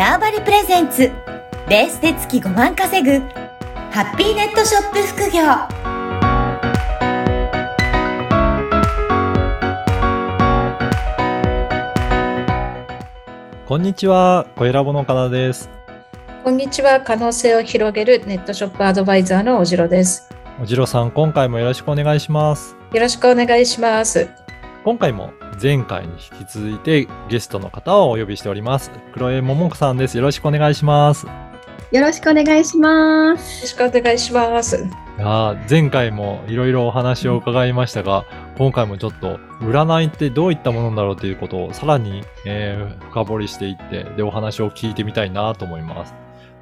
ターバリプレゼンツベースで月5万稼ぐハッピーネットショップ副業こんにちは、小ラボのかなです。こんにちは。可能性を広げるネットショップアドバイザーのおじろです。おじろさん、今回もよろしくお願いします。よろしくお願いします。今回も前回に引き続いてゲストの方をお呼びしております。黒江桃子さんです。よろしくお願いします。よろしくお願いします。よろしくお願いします。いやー前回もいろいろお話を伺いましたが、今回もちょっと占いってどういったものだろうということをさらに、えー深掘りしていって、で、お話を聞いてみたいなと思います。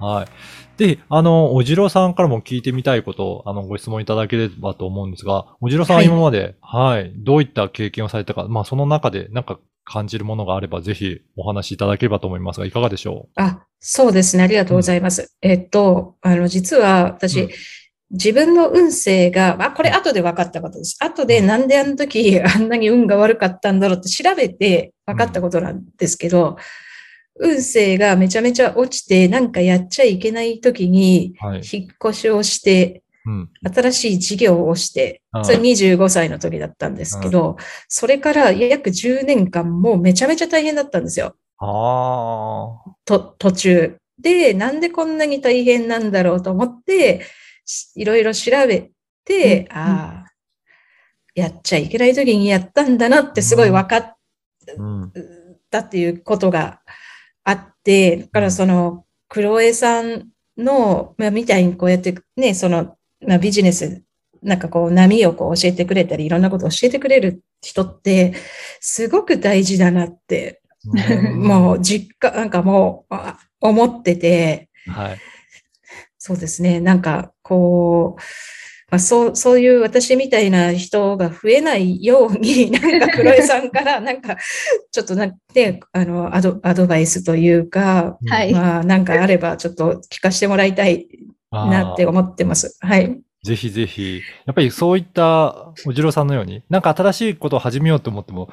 はい。で、あの、おじろさんからも聞いてみたいことを、あの、ご質問いただければと思うんですが、おじろさんははい今まで、はい、どういった経験をされたか、まあ、その中でなんか感じるものがあれば、ぜひお話しいただければと思いますが、いかがでしょあ、そうですね。ありがとうございます。えっと、あの、実は私、うん自分の運勢が、あ、これ後で分かったことです。後でなんであの時あんなに運が悪かったんだろうって調べて分かったことなんですけど、運勢がめちゃめちゃ落ちて、なんかやっちゃいけない時に。引っ越しをして、うん。新しい事業をしてそれ25歳の時だったんですけど、それから約10年間もうめちゃめちゃ大変だったんですよ。あと、途中。で、なんでこんなに大変なんだろうと思って、しいろいろ調べて、うんああ、やっちゃいけない時にやったんだなってすごい分かっ。たっていうことがあって、だからその、黒江さんの、まあ、みたいにこうやってね、その、まあ、ビジネス、なんかこう波をこう教えてくれたり、いろんなことを教えてくれる人って、すごく大事だなって、もう実家、なんかもう、あ思ってて、はい。そうですね、なんかこう、まあ、そう、そういう私みたいな人が増えないように、なんか黒江さんから、なんか、ちょっとなんで、あの、アド、アドバイスというか、はいまあ、なんかあれば、ちょっと聞かせてもらいたいなって思ってます。はい。ぜひぜひ。やっぱりそういったおじろさんのように、なんか新しいことを始めようと思っても、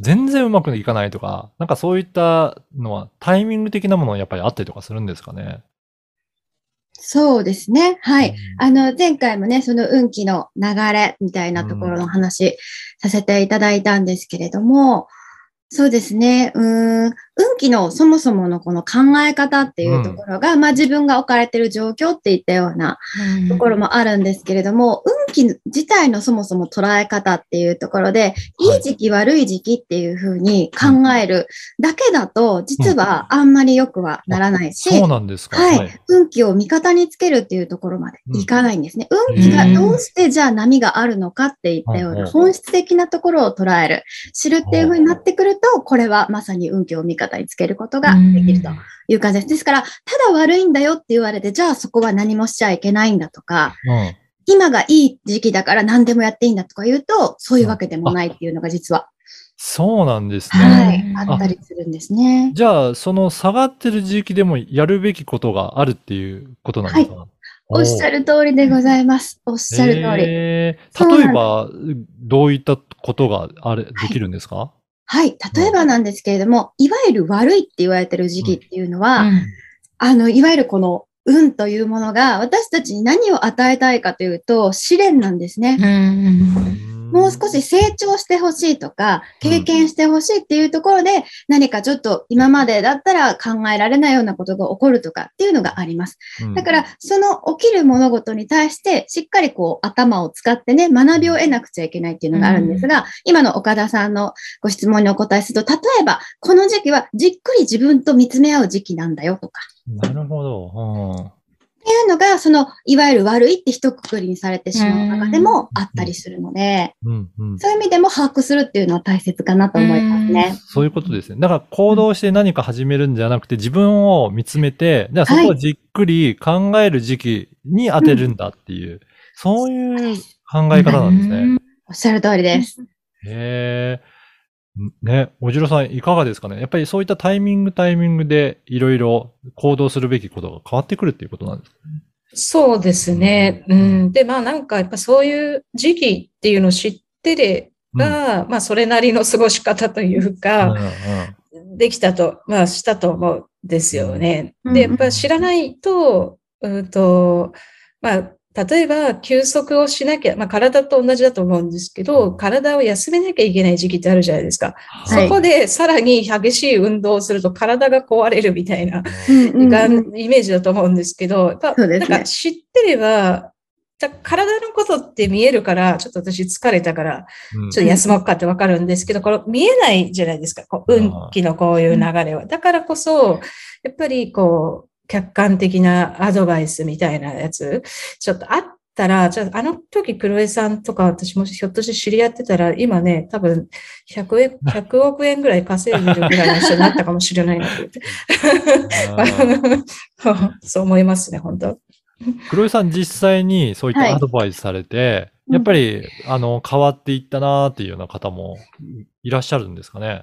全然うまくいかないとか、なんかそういったのはタイミング的なものはやっぱりあったりとかするんですかね？そうですね。はい。うんあの、前回もね、その運気の流れみたいなところの話させていただいたんですけれども、そうですね。うーん、運気のそもそものこの考え方っていうところが、まあ自分が置かれている状況っていったようなところもあるんですけれども、運気自体のそもそも捉え方っていうところで、はい。いい時期、悪い時期っていうふうに考えるだけだと、実はあんまり良くはならないし、そうなんですか。はい、運気を味方につけるっていうところまでいかないんですね。運気がどうしてじゃあ波があるのかっていったよううんな本質的なところを捉える、知るっていう風になってくると、これはまさに運気を味方につけることができるという感じです。ですから、ただ悪いんだよって言われて、じゃあそこは何もしちゃいけないんだとか、うん。今がいい時期だから何でもやっていいんだとか言うと、そういうわけでもないっていうのが実は、そうなんですね。はい、うんあったりするんですね。じゃあ、その下がってる時期でもやるべきことがあるっていうことなんですか、おっしゃる通りでございます。おっしゃる通り。えそうなんです例えば、どういったことがあれ、できるんですか、はい。例えばなんですけれども、いわゆる悪いって言われてる時期っていうのは、うんあの、いわゆるこの運というものが私たちに何を与えたいかというと、試練なんですね。うんもう少し成長してほしいとか、経験してほしいっていうところで、何かちょっと今までだったら考えられないようなことが起こるとかっていうのがあります。うんだから、その起きる物事に対して、しっかりこう頭を使ってね、学びを得なくちゃいけないっていうのがあるんですが、今の岡田さんのご質問にお答えすると、例えば、この時期はじっくり自分と見つめ合う時期なんだよとか、なるほど。っていうのが、その、いわゆる悪いって一括りにされてしまう中でもあったりするので、うん。うんうんそういう意味でも把握するっていうのは大切かなと思いますね。そういうことですね。だから行動して何か始めるんじゃなくて、自分を見つめて、じゃあそこをじっくり考える時期に当てるんだっていう、そういう考え方なんですね。おっしゃる通りです。へえ。ね、おじろさんいかがですかね？やっぱりそういったタイミングタイミングでいろいろ行動するべきことが変わってくるっていうことなんですか？そうですね。うん。で、まあなんかやっぱそういう時期っていうのを知ってれば、まあそれなりの過ごし方というか、うんうん。できたと、まあ、したと思うんですよね。うん。で、やっぱり知らないと、うんと、まあ、例えば、休息をしなきゃ、まあ、体と同じだと思うんですけど、体を休めなきゃいけない時期ってあるじゃないですか。はい。そこでさらに激しい運動をすると体が壊れるみたいな、うんうんがうん。イメージだと思うんですけど、やっぱね。なんか知ってれば、体のことって見えるから、ちょっと私疲れたから、うん。ちょっと休もうかってわかるんですけど、これ見えないじゃないですか。こう運気のこういう流れは。だからこそ、やっぱりこう、客観的なアドバイスみたいなやつ、ちょっとあったら、じゃああの時黒江さんとか私もひょっとして知り合ってたら、今ね、多分100円、100億円ぐらい稼いでるぐらいの人になったかもしれないなって。そう思いますね、本当。黒井さん実際にそういっはいたアドバイスされて、うんやっぱり、あの、変わっていったなーっていうような方もいらっしゃるんですかね？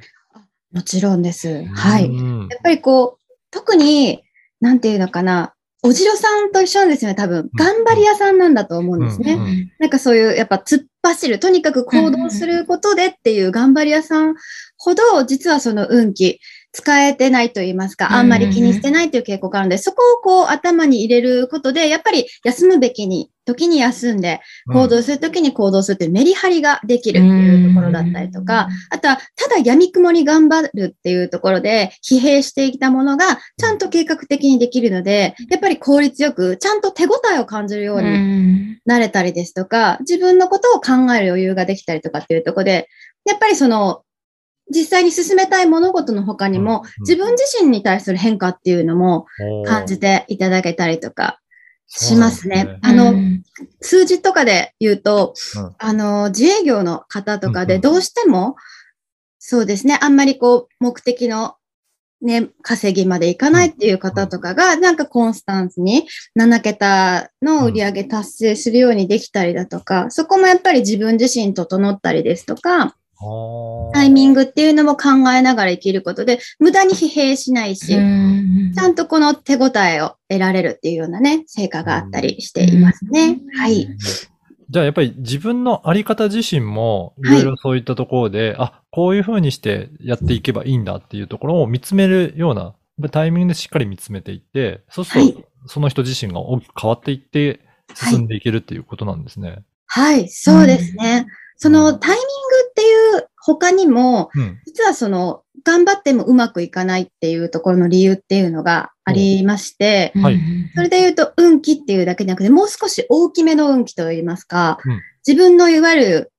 もちろんです。はい。うんやっぱりこう、特に、なんていうのかな、おじろさんと一緒なんですよね、多分。頑張り屋さんなんだと思うんですね。うんうんなんかそういう、やっぱ突っ走る、とにかく行動することでっていう頑張り屋さんほど、実はその運気、使えてないと言いますか、あんまり気にしてないという傾向があるので、そこをこう頭に入れることで、やっぱり休むべきに、時に休んで、行動するときに行動するというメリハリができるっていうところだったりとか、あとは、ただ闇雲に頑張るっていうところで、疲弊していたものが、ちゃんと計画的にできるので、やっぱり効率よく、ちゃんと手応えを感じるようになれたりですとか、自分のことを考える余裕ができたりとかっていうところで、やっぱりその、実際に進めたい物事の他にも、うん自分自身に対する変化っていうのも感じていただけたりとかしますね。そうあの、うん。数字とかで言うと、うん。あの、自営業の方とかでどうしても、そうですね、あんまりこう、目的のね、稼ぎまでいかないっていう方とかが、なんかコンスタンスに7桁の売り上げ達成するようにできたりだとか、そこもやっぱり自分自身整ったりですとか、タイミング。グっていうのも考えながら生きることで、無駄に疲弊しないし、うんちゃんとこの手応えを得られるっていうようなね、成果があったりしていますね。うんはい。じゃあやっぱり自分のあり方自身も、いはいろいろそういったところで、あ、こういうふうにしてやっていけばいいんだっていうところを見つめるような、タイミングでしっかり見つめていって、そうすると、その人自身が大きく変わっていって、進んでいけるっていうことなんですね。はい、そうですね。そのタイミング他にも、うん。実はその、頑張ってもうまくいかないっていうところの理由っていうのがありまして、はいそれで言うと運気っていうだけじゃなくて、もう少し大きめの運気といいますか、うん自分のいわゆる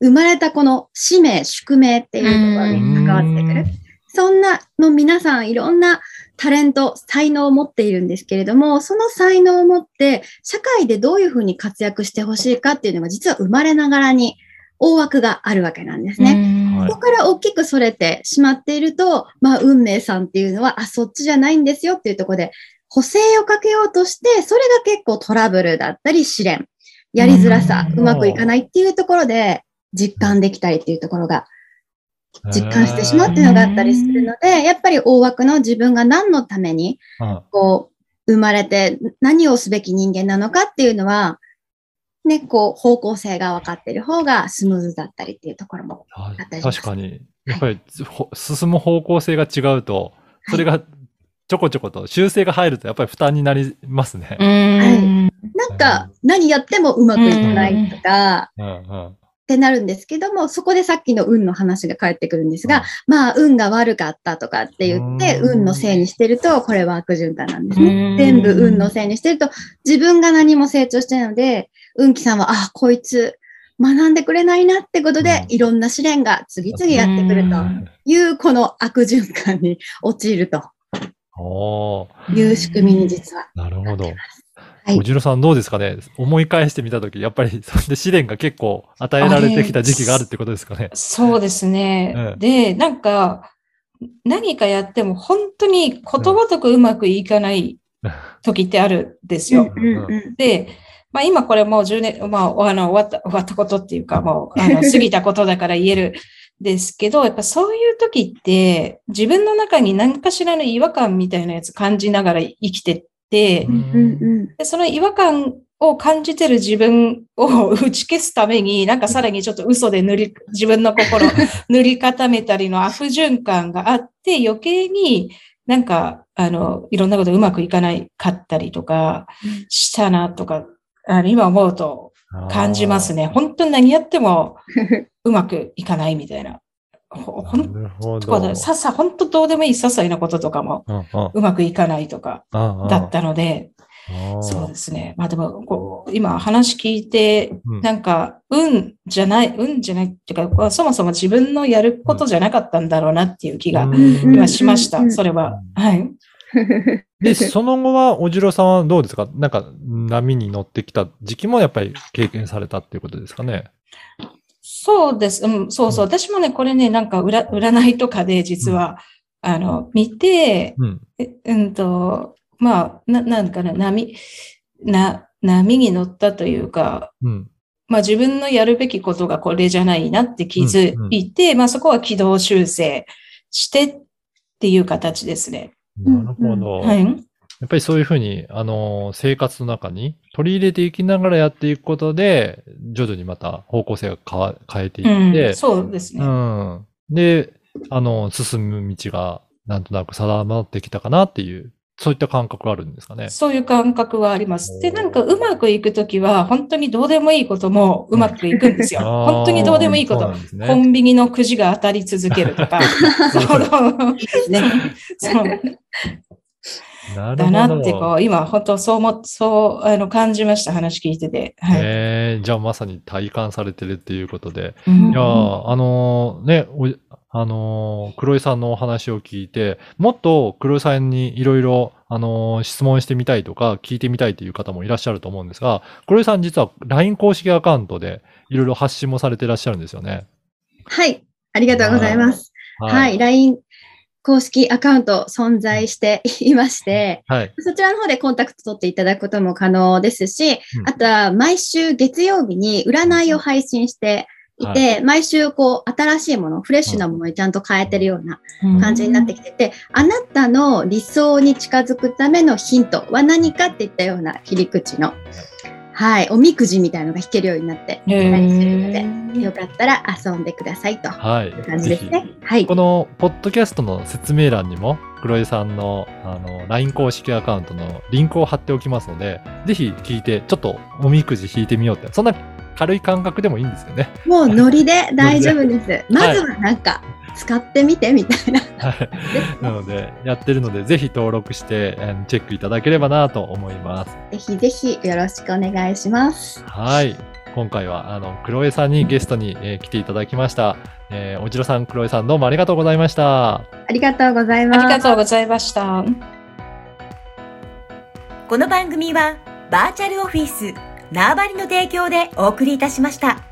生まれたこの使命、宿命っていうところに関わってくる。そんなの皆さんいろんなタレント、才能を持っているんですけれども、その才能を持って社会でどういうふうに活躍してほしいかっていうのが実は生まれながらに大枠があるわけなんですね。はい。ここから大きくそれてしまっていると、まあ、運命さんっていうのは、あ、そっちじゃないんですよっていうところで、補正をかけようとして、それが結構トラブルだったり、試練、やりづらさ、うまくいかないっていうところで、実感できたりっていうところが、実感してしまうっていうのがあったりするので、やっぱり大枠の自分が何のために、うんこう、生まれて何をすべき人間なのかっていうのは、ね、こう、方向性が分かっている方がスムーズだったりっていうところもはい。あったりします。確かに。やっぱり、ほ進む方向性が違うと、それがちょこちょこと修正が入るとやっぱり負担になりますね。うん。なんか、何やってもうまくいかないとか、うんうん。ってなるんですけども、そこでさっきの運の話が返ってくるんですが、まあ、運が悪かったとかって言って、うん。運のせいにしてると、これは悪循環なんですうん。ね。全部運のせいにしてると、自分が何も成長してないので、運気さんは、あ、こいつ、学んでくれないなってことで、うん。いろんな試練が次々やってくるという、この悪循環に陥ると。いう仕組みに実はなるほど。はいおじろさんどうですかね？思い返してみたとき、やっぱり で試練が結構与えられてきた時期があるってことですかね？そうですね。うんで、なんか、何かやっても本当にことごとくうまくいかない 時ってあるんですよ。で、まあ今これもう10年、まあ、あの、終わった、終わったことっていうか、もう、あの、過ぎたことだから言えるですけど、やっぱそういう時って、自分の中に何かしらの違和感みたいなやつ感じながら生きてでその違和感を感じてる自分を打ち消すために、なんかさらにちょっと嘘で塗り、自分の心を 塗り固めたりの悪循環があって、余計になんか、あの、いろんなことうまくいかないかったりとかしたなとか、あの今思うと感じますね。本当に何やってもうまくいかないみたいな。ほほんとど。ささ、本当どうでもいい些細なこととかもうまくいかないとかだったので、そうですね。まあでも、こう、今話聞いて、うんなんか、運じゃない、運じゃないっていうか、そもそも自分のやることじゃなかったんだろうなっていう気がしました。それは。うんはい。で、その後は、おじろさんはどうですか？なんか、波に乗ってきた時期もやっぱり経験されたっていうことですかね？そうです。うん、そうそう。私もね、これね、なんか占、占いとかで実は、あの、見て、うん。えうんと、まあ、な、なんかな、波、な、波に乗ったというか、うん。まあ自分のやるべきことがこれじゃないなって気づいて、まあそこは軌道修正してっていう形ですね。なるほど。はい。やっぱりそういうふうに、あのー生活の中に取り入れていきながらやっていくことで、徐々にまた方向性が変わ変えていって、うん、そうですね。うん。で、あの、進む道がなんとなく定まってきたかなっていう、そういった感覚があるんですかね。そういう感覚はあります。で、なんかうまくいくときは、本当にどうでもいいこともうまくいくんですよ。本当にどうでもいいこと。ねコンビニのくじが当たり続けるとか。そういいですね。そう。だなってこう、今本当そうも、そう、あの、感じました。話聞いてて。はい。えーじゃあまさに体感されてるっていうことで。うんいやーあのーね、おあのー黒井さんのお話を聞いて、もっと黒井さんにいろいろ、あのー質問してみたいとか、聞いてみたいという方もいらっしゃると思うんですが、黒井さん実は LINE 公式アカウントでいろいろ発信もされていらっしゃるんですよね。はい。ありがとうございます。はい。LINE 公式アカウント存在していまして、はい。そちらの方でコンタクト取っていただくことも可能ですし、うん。あとは毎週月曜日に占いを配信していて、毎週こう新しいもの、フレッシュなものにちゃんと変えてるような感じになってきてて、あなたの理想に近づくためのヒントは何かっていったような切り口の、はい、おみくじみたいのが引けるようになってへたりするのーで、よかったら遊んでくださいというはい。感じですね。はいこ。のポッドキャストの説明欄にも、黒井さんのあの LINE 公式アカウントのリンクを貼っておきますので、ぜひ聞いて、ちょっとおみくじ引いてみようって、そんな軽い感覚でもいいんですよね。もうノリで大丈夫です。まずはなんか使ってみてみたいな。はい。なので、やってるので、ぜひ登録して、チェックいただければなと思います。ぜひぜひよろしくお願いします。はい。今回は、あの、黒江さんにゲストに、えー来ていただきました。えーおじろさん、黒江さん、どうもありがとうございました。ありがとうございあます。りがとうございました。この番組はバーチャルオフィス縄張りの提供でお送りいたしました。